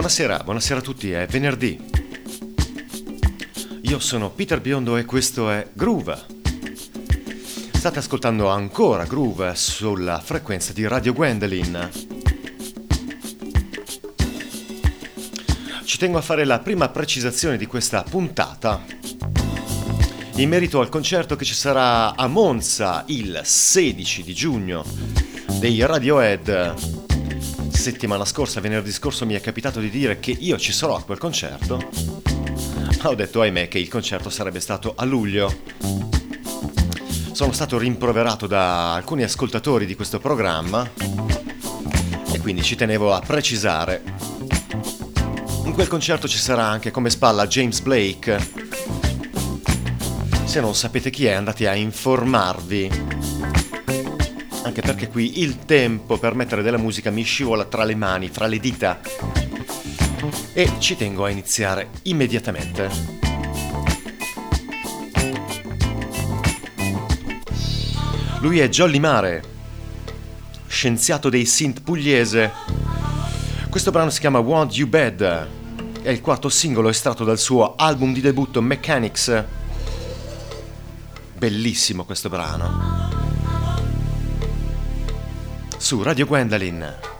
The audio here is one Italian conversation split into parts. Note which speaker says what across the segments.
Speaker 1: Buonasera, buonasera a tutti, è venerdì. Io sono Peter Biondo e questo è Groove. State ascoltando ancora Groove sulla frequenza di Radio Gwendolyn. Ci tengo a fare la prima precisazione di questa puntata in merito al concerto che ci sarà a Monza il 16 di giugno dei Radiohead settimana scorsa, venerdì scorso, mi è capitato di dire che io ci sarò a quel concerto, ho detto ahimè che il concerto sarebbe stato a luglio. Sono stato rimproverato da alcuni ascoltatori di questo programma e quindi ci tenevo a precisare. In quel concerto ci sarà anche come spalla James Blake. Se non sapete chi è andate a informarvi anche perché qui il tempo per mettere della musica mi scivola tra le mani, fra le dita. E ci tengo a iniziare immediatamente. Lui è Jolly Mare, scienziato dei synth pugliese. Questo brano si chiama Want You Bad, è il quarto singolo estratto dal suo album di debutto Mechanics. Bellissimo questo brano su Radio Gwendolyn.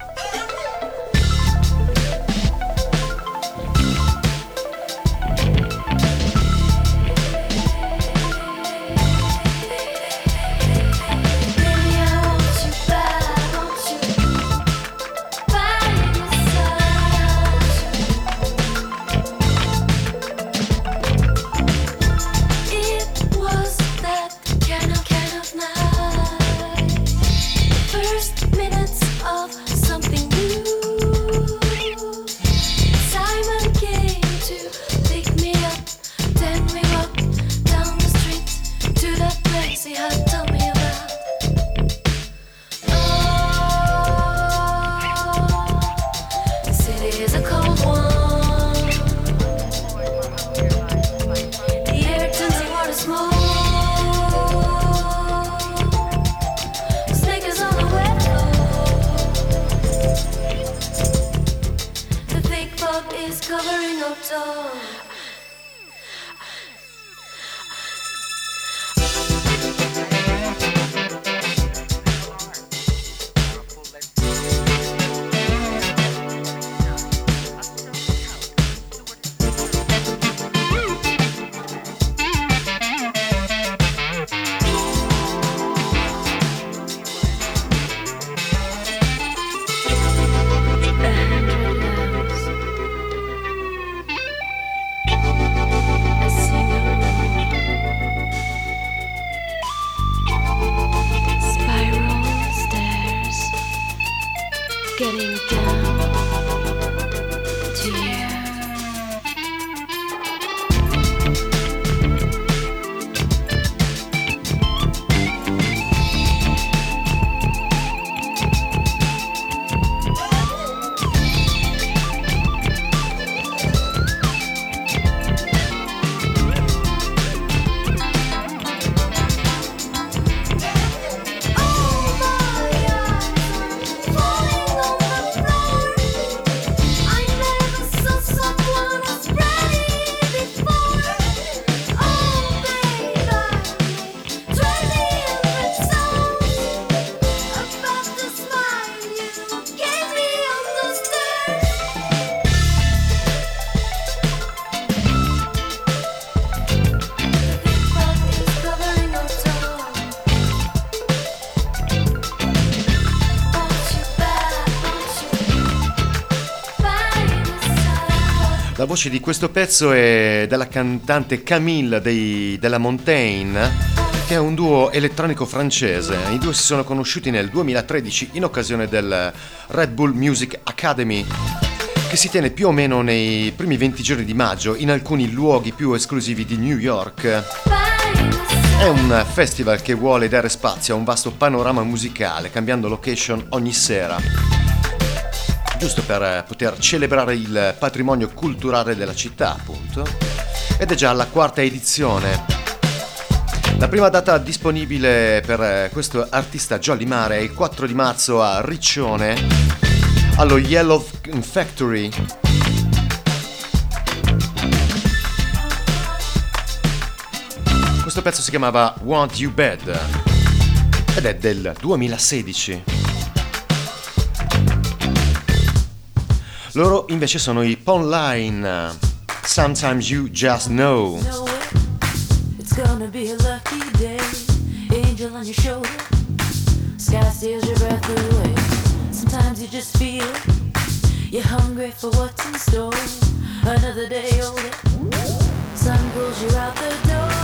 Speaker 1: Voce di questo pezzo è della cantante Camille dei, della Montaigne, che è un duo elettronico francese. I due si sono conosciuti nel 2013 in occasione del Red Bull Music Academy, che si tiene più o meno nei primi 20 giorni di maggio in alcuni luoghi più esclusivi di New York. È un festival che vuole dare spazio a un vasto panorama musicale, cambiando location ogni sera giusto per eh, poter celebrare il patrimonio culturale della città, appunto. Ed è già la quarta edizione. La prima data disponibile per eh, questo artista Jolly Mare è il 4 di marzo a Riccione, allo Yellow Factory.
Speaker 2: Questo pezzo si chiamava Want You Bad ed è del 2016. Loro invece sono i Pon Line. Sometimes you just know. know it's gonna be a lucky day. Angel on your shoulder. Sky steals your breath away. Sometimes you just feel you're hungry for what's in store. Another day older. Sun pulls you out the door.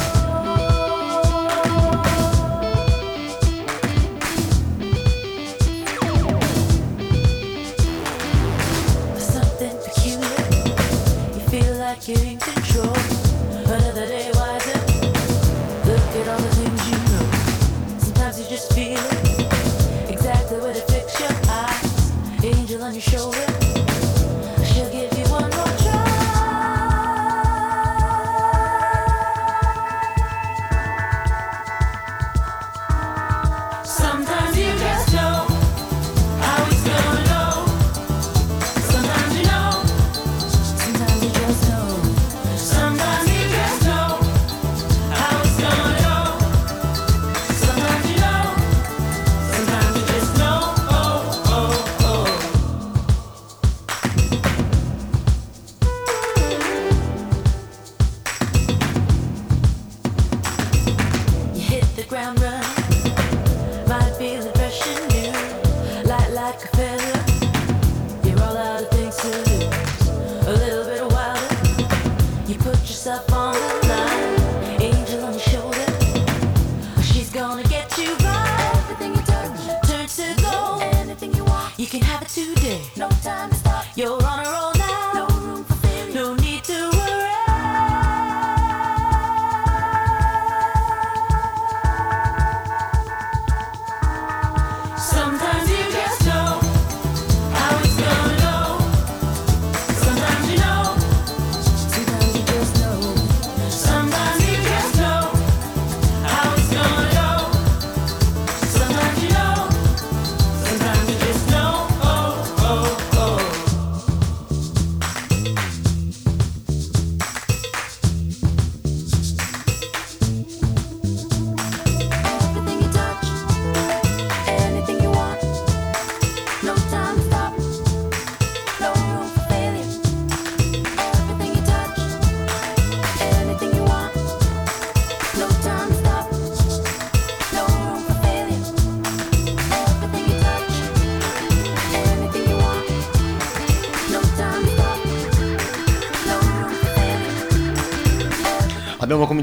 Speaker 2: your shoulder. She'll give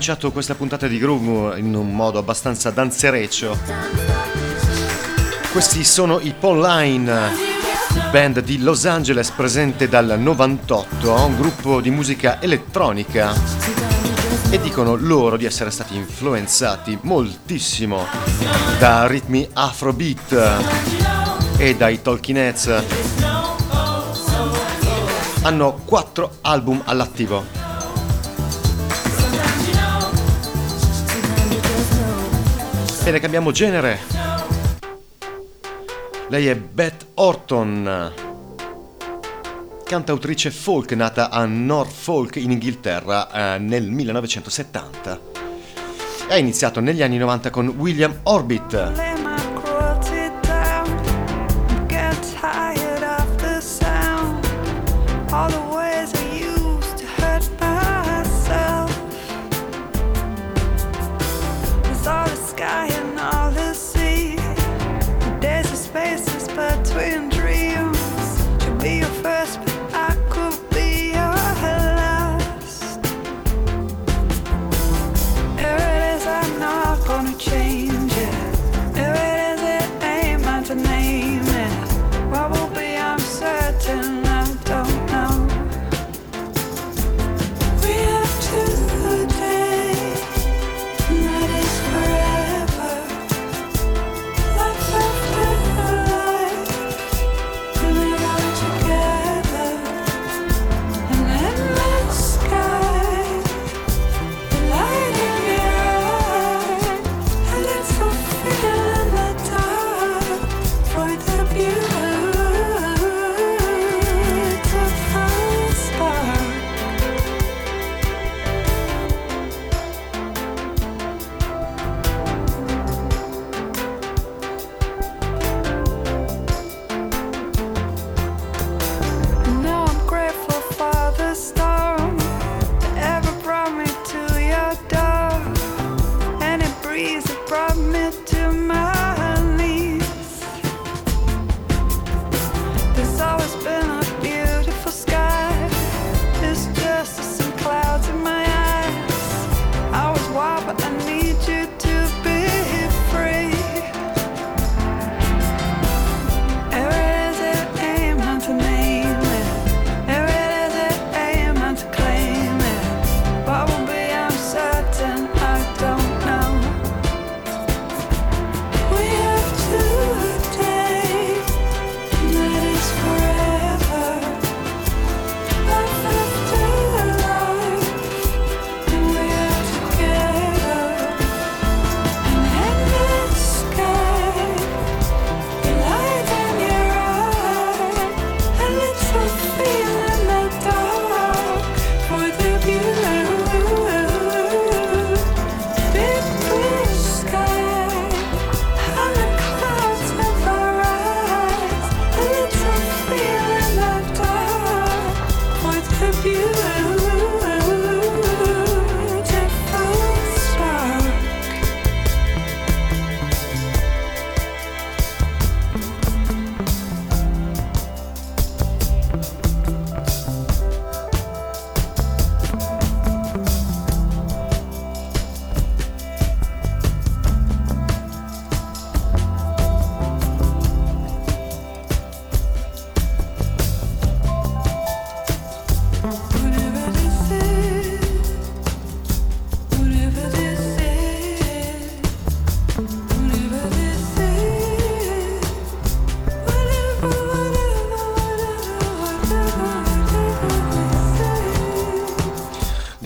Speaker 2: cominciato questa puntata di Groove in un modo abbastanza danzereccio. Questi sono i Pauline, band di Los Angeles presente dal 98, un gruppo di musica elettronica e dicono loro di essere stati influenzati moltissimo da ritmi afrobeat e dai Talking Heads. Hanno quattro album all'attivo. Bene, cambiamo genere. Lei è Beth Orton, cantautrice folk nata a Norfolk in Inghilterra eh, nel 1970. È iniziato negli anni 90 con William Orbit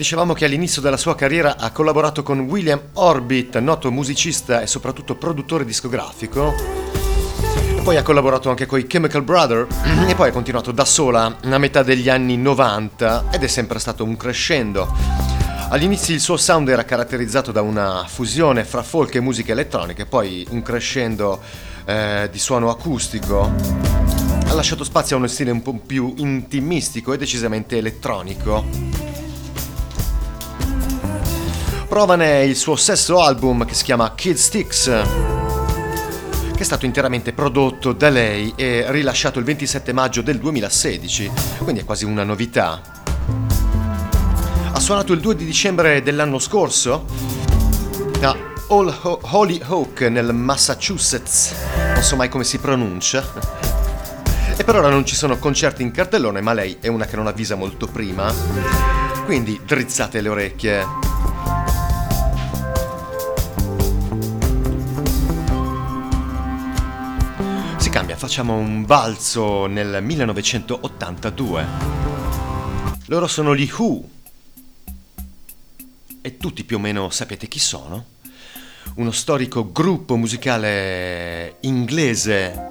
Speaker 1: dicevamo che all'inizio della sua carriera ha collaborato con William Orbit, noto musicista e soprattutto produttore discografico. Poi ha collaborato anche con i Chemical Brother e poi ha continuato da sola a metà degli anni 90 ed è sempre stato un crescendo. All'inizio il suo sound era caratterizzato da una fusione fra folk e musica elettronica, poi un crescendo eh, di suono acustico. Ha lasciato spazio a uno stile un po' più intimistico e decisamente elettronico. Prova ne è il suo sesto album che si chiama Kid Sticks, che è stato interamente prodotto da lei e rilasciato il 27 maggio del 2016, quindi è quasi una novità. Ha suonato il 2 di dicembre dell'anno scorso a All Ho- Holyhoke nel Massachusetts, non so mai come si pronuncia. E per ora non ci sono concerti in cartellone, ma lei è una che non avvisa molto prima. Quindi drizzate le orecchie. Facciamo un balzo nel 1982. Loro sono gli Who. E tutti più o meno sapete chi sono? Uno storico gruppo musicale inglese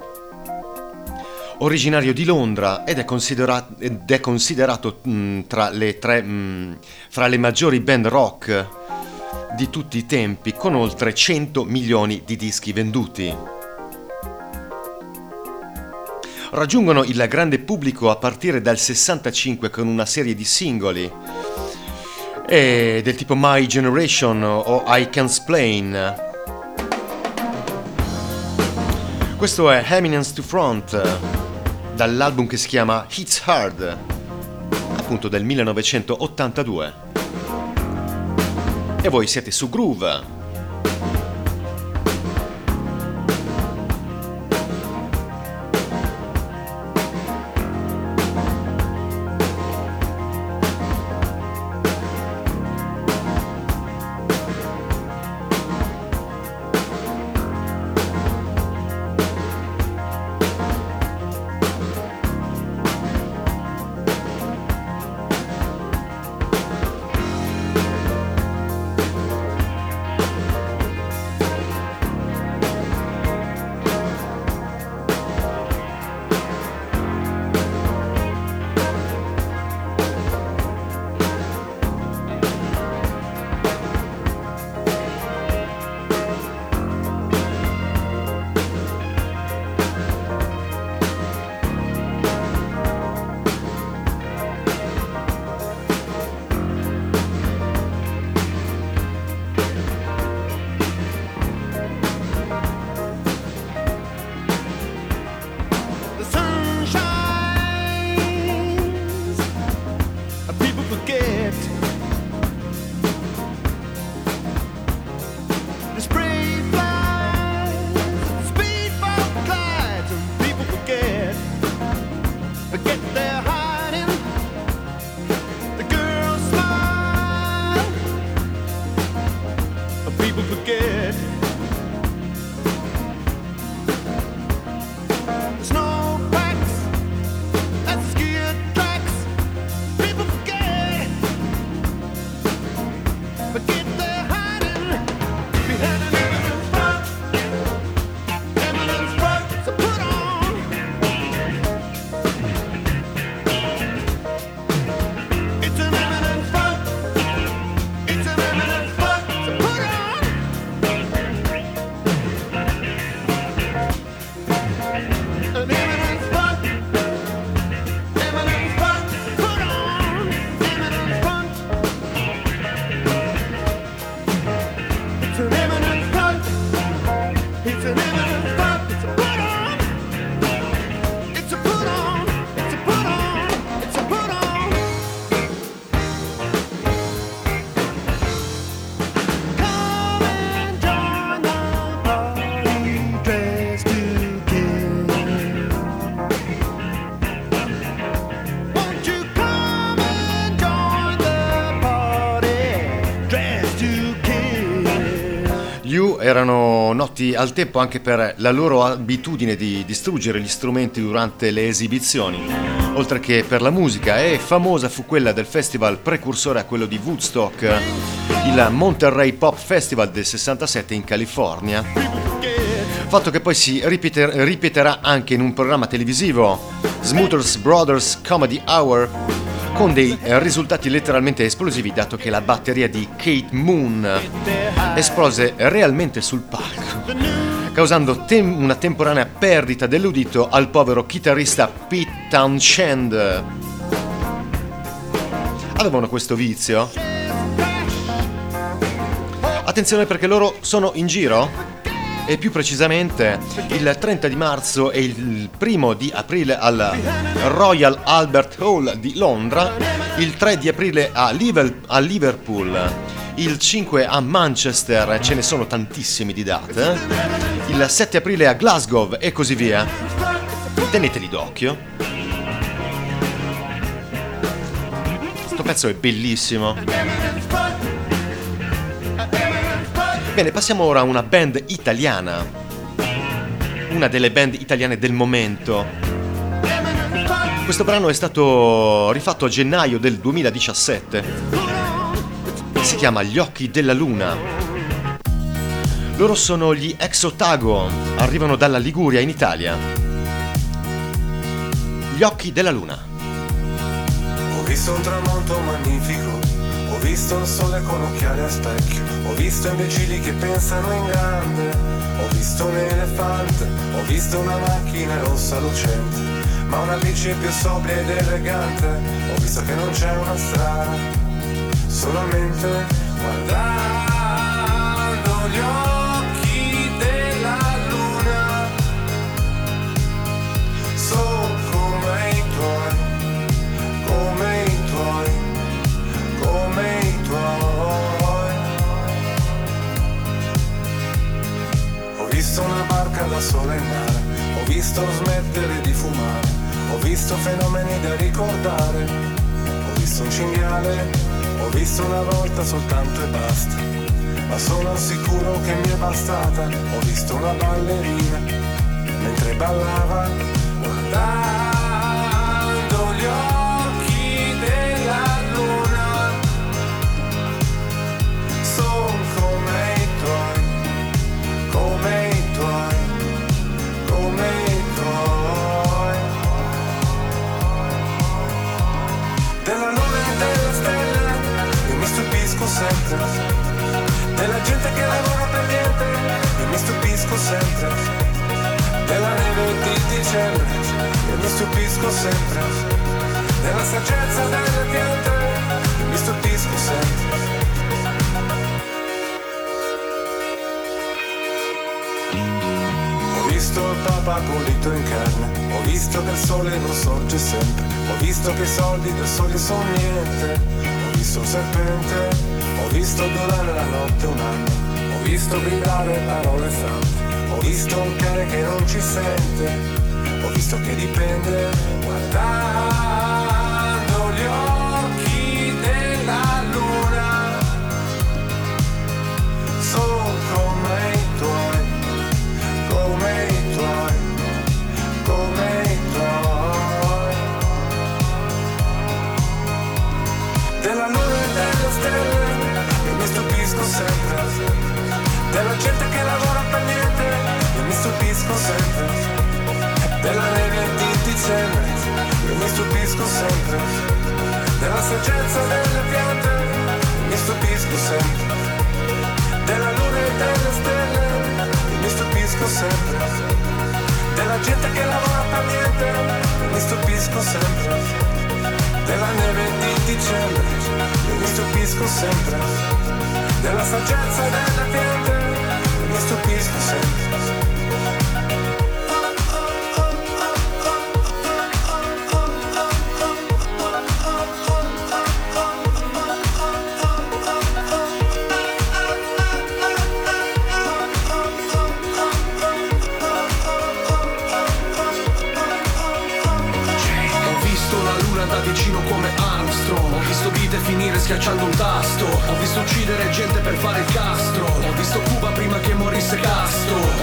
Speaker 1: originario di Londra ed è, considera- ed è considerato mh, tra, le tre, mh, fra le maggiori band rock di tutti i tempi, con oltre 100 milioni di dischi venduti raggiungono il grande pubblico a partire dal 65 con una serie di singoli e del tipo My Generation o I Can Splain. Questo è Eminence to Front dall'album che si chiama Hits Hard, appunto del 1982. E voi siete su Groove. Gli U erano noti al tempo anche per la loro abitudine di distruggere gli strumenti durante le esibizioni, oltre che per la musica, e famosa fu quella del festival precursore a quello di Woodstock, il Monterey Pop Festival del 67 in California. Fatto che poi si ripeter- ripeterà anche in un programma televisivo, Smoothers Brothers Comedy Hour, con dei risultati letteralmente esplosivi dato che la batteria di Kate Moon esplose realmente sul palco, causando tem- una temporanea perdita dell'udito al povero chitarrista Pete Townshend. Avevano questo vizio? Attenzione perché loro sono in giro e più precisamente il 30 di marzo e il primo di aprile al Royal Albert Hall di Londra, il 3 di aprile a Liverpool, il 5 a Manchester, ce ne sono tantissimi di date, il 7 aprile a Glasgow e così via. Teneteli d'occhio. Questo pezzo è bellissimo. Bene, passiamo ora a una band italiana. Una delle band italiane del momento. Questo brano è stato rifatto a gennaio del 2017. Si chiama Gli occhi della luna. Loro sono gli ex Otago, arrivano dalla Liguria in Italia. Gli occhi della luna.
Speaker 3: Ho visto un tramonto magnifico, ho visto il sole con occhiali a specchio, ho visto imbecilli che pensano in grande, ho visto un elefante, ho visto una macchina rossa lucente, ma una bici più sobria ed elegante, ho visto che non c'è una strada, solamente guardando gli occhi visto smettere di fumare, ho visto fenomeni da ricordare, ho visto un cinghiale, ho visto una volta soltanto e basta, ma sono sicuro che mi è bastata, ho visto una ballerina mentre ballava, guardando gente che lavora per niente, io mi stupisco sempre. Della neve di dicembre, io mi stupisco sempre. Della saggezza delle piante, io mi stupisco sempre. Ho visto il Papa pulito in carne, ho visto che il sole non sorge sempre, ho visto che i soldi del sole sono niente, ho visto un serpente, ho visto durare la notte un anno, ho visto gridare parole sante, ho visto un cane che non ci sente, ho visto che dipende guardando Della gente che lavora per niente, io mi stupisco sempre. Della neve di dicembre, io mi stupisco sempre. Della saggezza delle piante, io mi stupisco sempre. Della luna e delle stelle, io mi stupisco sempre. Della gente che lavora per niente, io mi stupisco sempre. Della neve di dicembre, io mi stupisco sempre. Della saggezza delle piante, io mi stupisco
Speaker 4: finire schiacciando un tasto. Ho visto uccidere gente per fare il castro. Ho visto Cuba prima che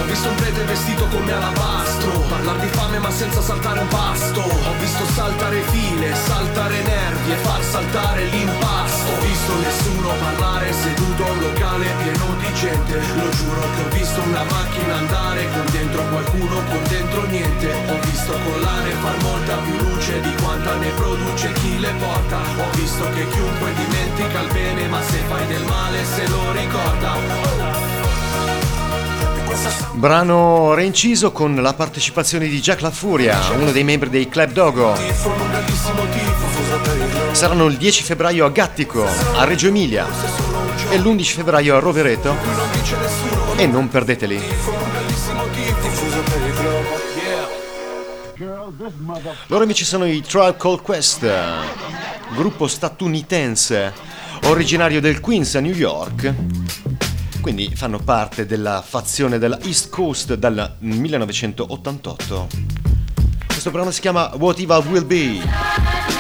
Speaker 4: visto un prete vestito come alabastro. Parlar di fame ma senza saltare un pasto. Ho visto saltare file, saltare nervi e far saltare l'impasto. Ho visto nessuno parlare seduto a un locale pieno di gente. Lo giuro che ho visto una macchina andare con dentro qualcuno, con dentro niente. Ho visto collare far molta più luce di quanta ne produce chi le porta. Ho visto che chiunque dimentica il bene ma se fai del male se lo ricorda
Speaker 1: Brano reinciso con la partecipazione di Jack La Furia, uno dei membri dei Club Dogo. Saranno il 10 febbraio a Gattico, a Reggio Emilia, e l'11 febbraio a Rovereto. E non perdeteli. Loro invece sono i Trial Call Quest, gruppo statunitense originario del Queens a New York quindi fanno parte della fazione della East Coast dal 1988. Questo brano si chiama What Evil Will Be.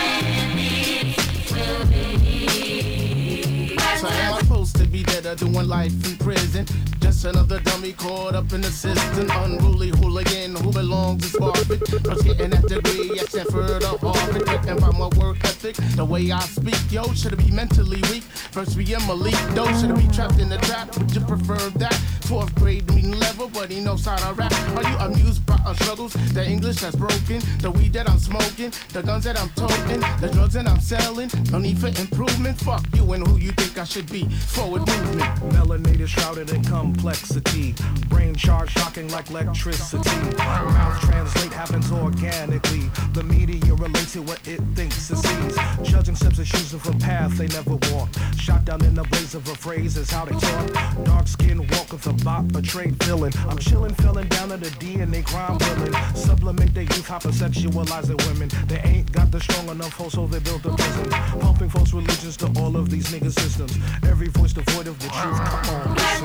Speaker 1: Doing life in prison. Just another dummy caught up in the system. Unruly hooligan who belongs to Spartan. Was getting that degree at Stanford or Harvard. Written by my work ethic, the way I speak. Yo, should be mentally weak? First we am elite. Though should be trapped in the trap? Would you prefer that? Fourth grade mean level, but he knows how to rap. Are you amused by our struggles? The English that's broken, the weed that I'm smoking, the guns that I'm toting, the drugs that I'm selling. No need for improvement. Fuck you and who you think I should be. Forward movement.
Speaker 5: Melanated, shrouded in complexity. Brain charge shocking like electricity. Mouth translate happens organically. The media relates to what it thinks it sees. Judging steps and choosing for path they never walk. Shot down in the blaze of a phrase is how they talk. Dark skin walk with a bot, a villain. I'm chilling, filling down to the DNA crime villain. Sublimate their youth, hypersexualize their women. They ain't got the strong enough hold, so they built a prison. Pumping false religions to all of these nigga systems. Every voice devoid of the truth. Come on, listen.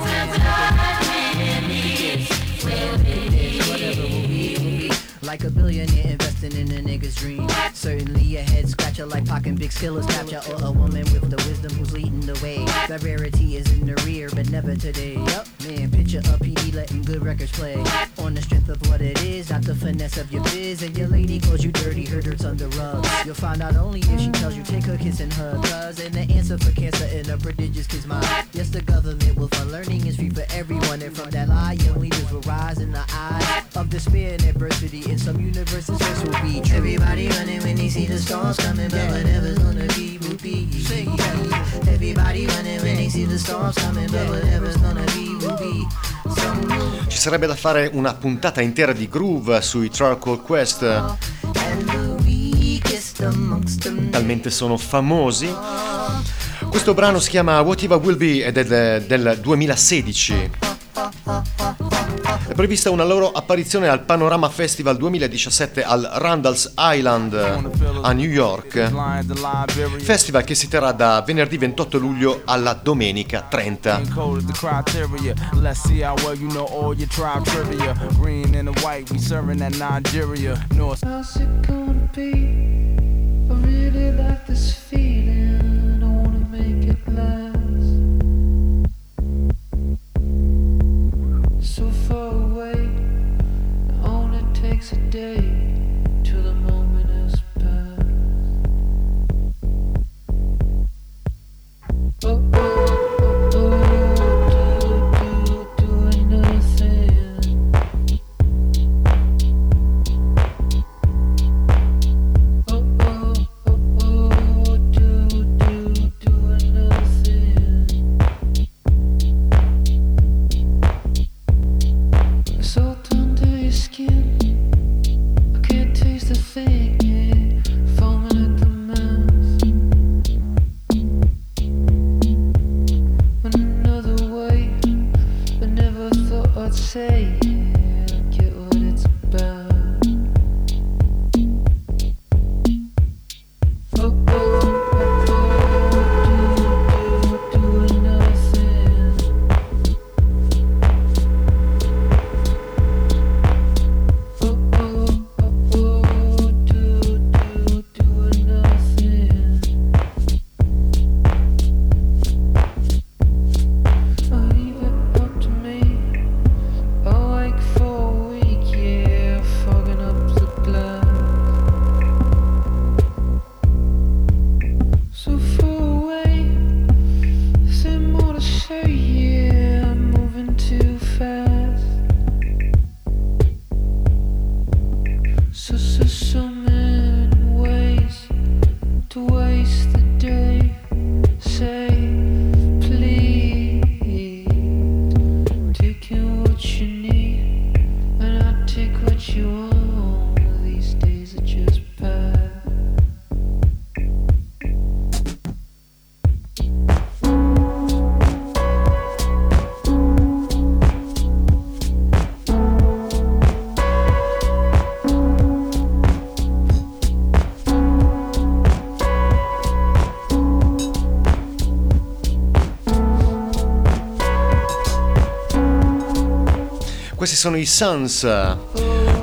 Speaker 5: Whatever will be, will be. Like a billionaire investing in a nigga's dream. Certainly a head scratcher like Pac and Big Skillers capture. Or a woman with the wisdom who's leading the way. The rarity is in the rear, but never today. Yup, man, picture a PD letting good records play. On the strength of what it is, not the finesse of your biz. And your lady calls you dirty, her dirt's under rug. You'll find out only if she tells you take her kiss and hug. Cause and the answer for cancer in a prodigious kid's mind. Yes, the government will fund learning is free for everyone. And from that lie, young leaders will rise in the eye of despair and adversity. Some universes, this will be true. Everybody running when they see the storms coming, but whatever's gonna be will be. Everybody running when they see the storms coming, but whatever's gonna be will be.
Speaker 1: Ci sarebbe da fare una puntata intera di groove sui Charcoal Quest, talmente sono famosi. Questo brano si chiama What Eva Will Be ed è del 2016. È prevista una loro apparizione al Panorama Festival 2017 al Randall's Island a New York. Festival che si terrà da venerdì 28 luglio alla domenica 30.
Speaker 6: Coded the criteria. Let's see how well you know all your tribe trivia. Green and the white, we serving that Nigeria. North.
Speaker 1: Questi sono i Suns,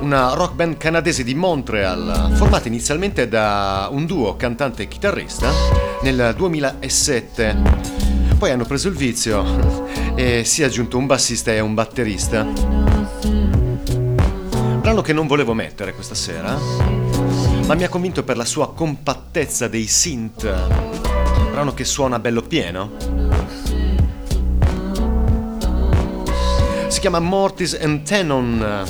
Speaker 1: una rock band canadese di Montreal, formata inizialmente da un duo cantante e chitarrista nel 2007. Poi hanno preso il vizio e si è aggiunto un bassista e un batterista. Brano che non volevo mettere questa sera, ma mi ha convinto per la sua compattezza dei synth. Brano che suona bello pieno. Si chiama Mortis and Tenon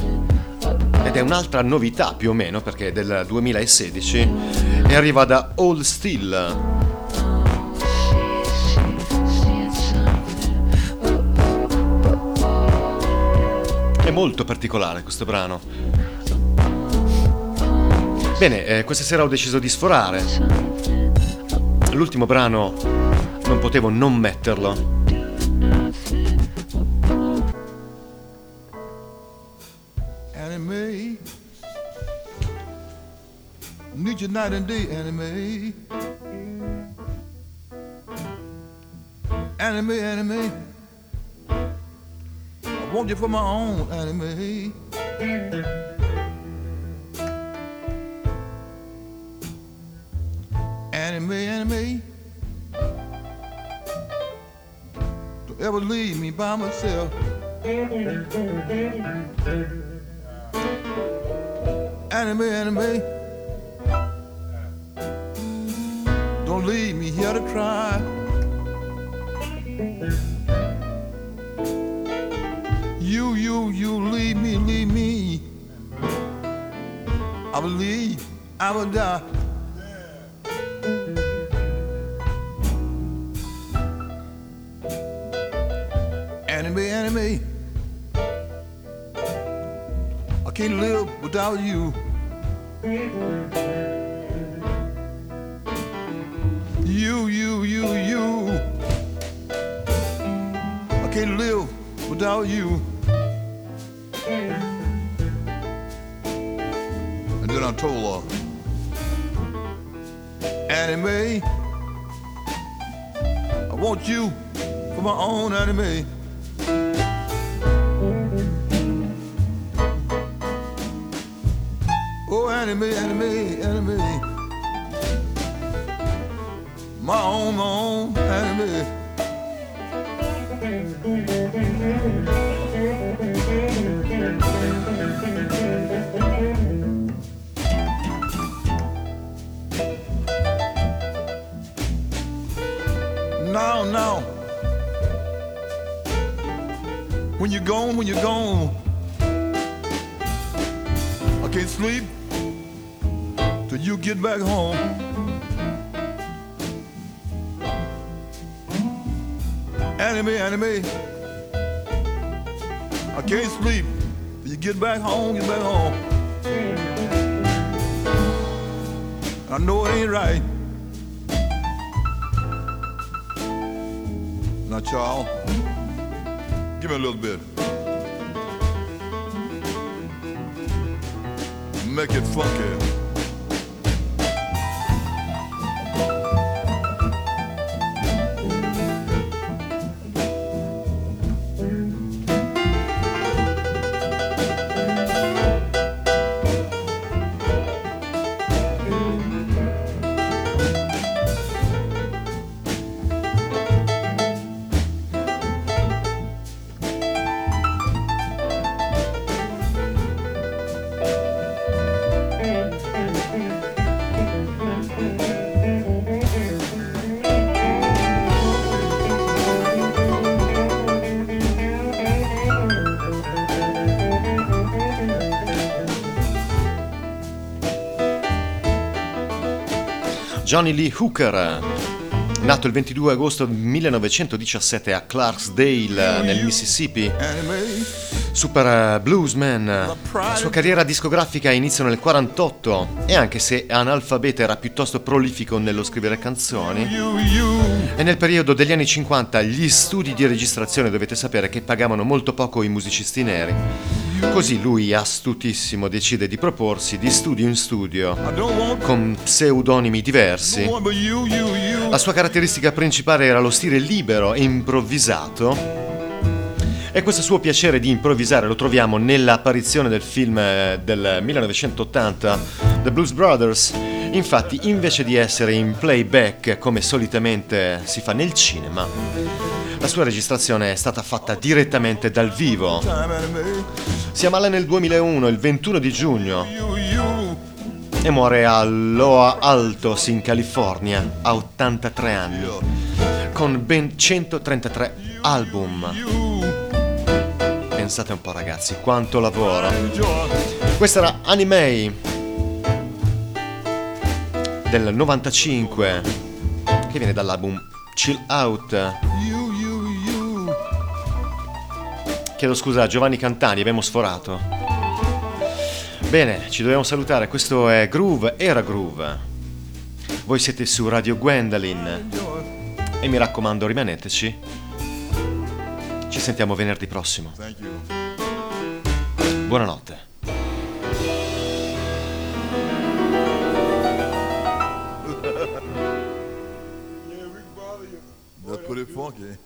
Speaker 1: ed è un'altra novità più o meno perché è del 2016 e arriva da All Steel. È molto particolare questo brano. Bene, eh, questa sera ho deciso di sforare. L'ultimo brano non potevo non metterlo.
Speaker 7: Night and day. Anime, anime. I want you for my own anime. Anime, anime. Don't ever leave me by myself. Anime, anime. Leave me here to cry. You, you, you leave me, leave me. I believe I will die. Anime, enemy. I can't live without you. You, you, you, you. I can't live without you. And then I told her, Anime, I want you for my own anime. My own, oh, my own anime. Now, now. When you're gone, when you're gone, I can't sleep till you get back home. Anime, anime. I can't sleep you get back home, get back home. I know it ain't right. Now, Charles, give me a little bit. Make it funky.
Speaker 1: Johnny Lee Hooker, nato il 22 agosto 1917 a Clarksdale nel Mississippi, super eh, bluesman. La sua carriera discografica inizia nel 48 e anche se analfabeta era piuttosto prolifico nello scrivere canzoni. E nel periodo degli anni 50 gli studi di registrazione dovete sapere che pagavano molto poco i musicisti neri. Così lui, astutissimo, decide di proporsi di studio in studio con pseudonimi diversi. La sua caratteristica principale era lo stile libero e improvvisato. E questo suo piacere di improvvisare lo troviamo nell'apparizione del film eh, del 1980, The Blues Brothers. Infatti, invece di essere in playback come solitamente si fa nel cinema, la sua registrazione è stata fatta direttamente dal vivo. Siamo alla nel 2001, il 21 di giugno, e muore a Loa Altos in California a 83 anni, con ben 133 album. Pensate un po' ragazzi, quanto lavoro. Questa era Anime del 95 che viene dall'album Chill Out. Chiedo scusa a Giovanni Cantani, abbiamo sforato. Bene, ci dobbiamo salutare, questo è Groove, era Groove. Voi siete su Radio Gwendolyn e mi raccomando rimaneteci. Ci sentiamo venerdì prossimo. Buonanotte.
Speaker 7: That's pretty funky.